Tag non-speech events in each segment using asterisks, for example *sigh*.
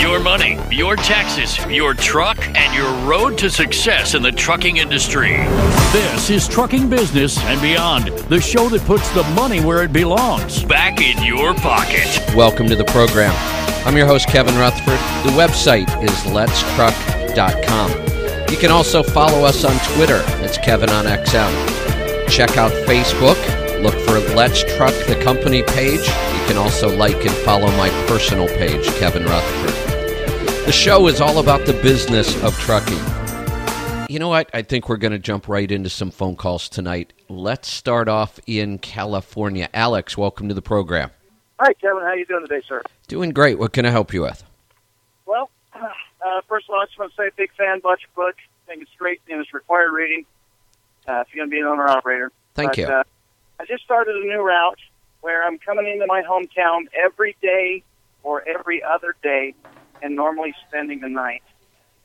Your money, your taxes, your truck, and your road to success in the trucking industry. This is Trucking Business and Beyond, the show that puts the money where it belongs back in your pocket. Welcome to the program. I'm your host, Kevin Rutherford. The website is letstruck.com. You can also follow us on Twitter. It's Kevin on XM. Check out Facebook. Look for Let's Truck the company page. You can also like and follow my personal page, Kevin Rutherford. The show is all about the business of trucking. You know what? I think we're going to jump right into some phone calls tonight. Let's start off in California. Alex, welcome to the program. Hi, Kevin. How you doing today, sir? Doing great. What can I help you with? Well, *clears throat* uh, first of all, I just want to say, big fan, Butch Book. I think it's great and it's required reading uh, if you're going to be an owner operator. Thank but, you. Uh, I just started a new route where I'm coming into my hometown every day or every other day, and normally spending the night.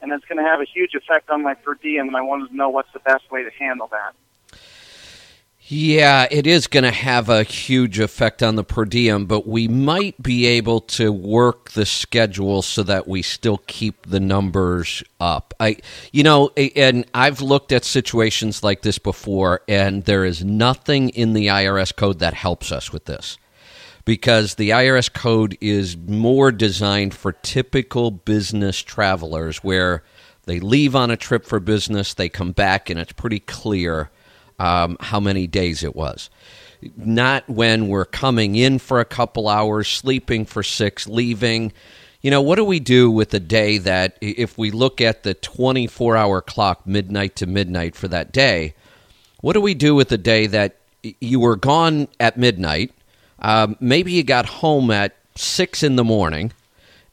And it's going to have a huge effect on my per diem, and I wanted to know what's the best way to handle that. Yeah, it is going to have a huge effect on the per diem, but we might be able to work the schedule so that we still keep the numbers up. I, you know, and I've looked at situations like this before, and there is nothing in the IRS code that helps us with this because the IRS code is more designed for typical business travelers where they leave on a trip for business, they come back, and it's pretty clear um, how many days it was. Not when we're coming in for a couple hours, sleeping for six, leaving. You know, what do we do with a day that, if we look at the 24 hour clock, midnight to midnight for that day, what do we do with a day that you were gone at midnight? Um, maybe you got home at six in the morning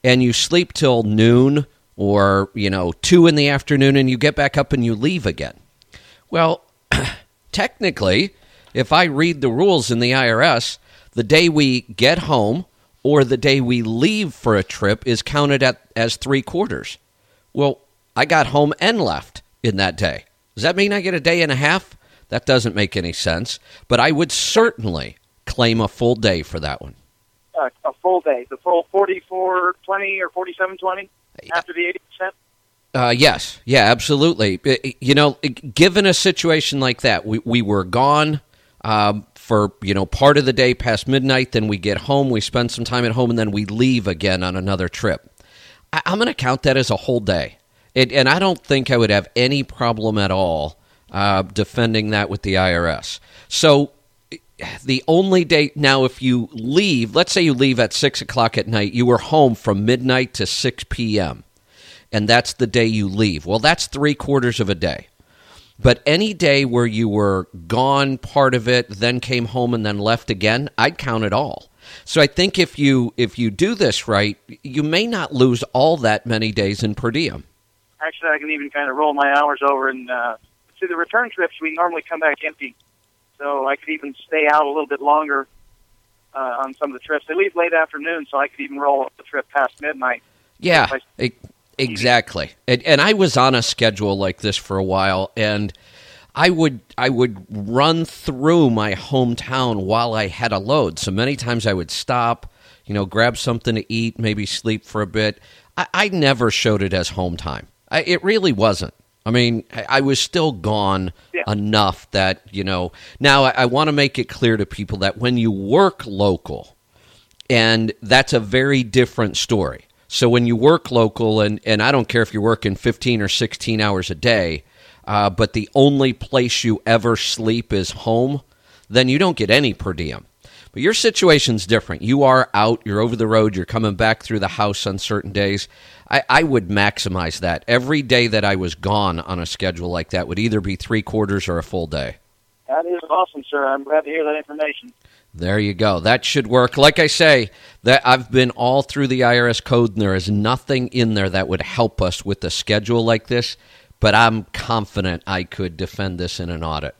and you sleep till noon or, you know, two in the afternoon and you get back up and you leave again. Well, *clears throat* technically, if I read the rules in the IRS, the day we get home or the day we leave for a trip is counted at, as three quarters. Well, I got home and left in that day. Does that mean I get a day and a half? That doesn't make any sense. But I would certainly claim a full day for that one. Uh, a full day, the full 4420 or 4720 after the 80%? Uh, yes, yeah, absolutely. You know, given a situation like that, we, we were gone um, for you know part of the day past midnight. Then we get home, we spend some time at home, and then we leave again on another trip. I, am going to count that as a whole day, it, and I don't think I would have any problem at all uh, defending that with the IRS. So the only day now, if you leave, let's say you leave at six o'clock at night, you were home from midnight to six p.m and that's the day you leave. Well, that's three quarters of a day. But any day where you were gone part of it, then came home and then left again, I'd count it all. So I think if you if you do this right, you may not lose all that many days in per diem. Actually, I can even kind of roll my hours over and uh, see the return trips. We normally come back empty, so I could even stay out a little bit longer uh, on some of the trips. They leave late afternoon, so I could even roll up the trip past midnight. Yeah, Exactly. And, and I was on a schedule like this for a while and I would I would run through my hometown while I had a load. So many times I would stop, you know, grab something to eat, maybe sleep for a bit. I, I never showed it as home time. I, it really wasn't. I mean, I, was still gone Yeah. enough that you know. Now I, I want to make it clear to people that when you work local, and that's a very different story. So when you work local, and, and I don't care if you're working 15 or 16 hours a day, uh, but the only place you ever sleep is home, then you don't get any per diem. But your situation's different. You are out, you're over the road, you're coming back through the house on certain days. I, I would maximize that. Every day that I was gone on a schedule like that would either be three quarters or a full day. That is awesome, sir. I'm glad to hear that information. There you go. That should work. Like I say, that I've been all through the IRS code, and there is nothing in there that would help us with a schedule like this. But I'm confident I could defend this in an audit.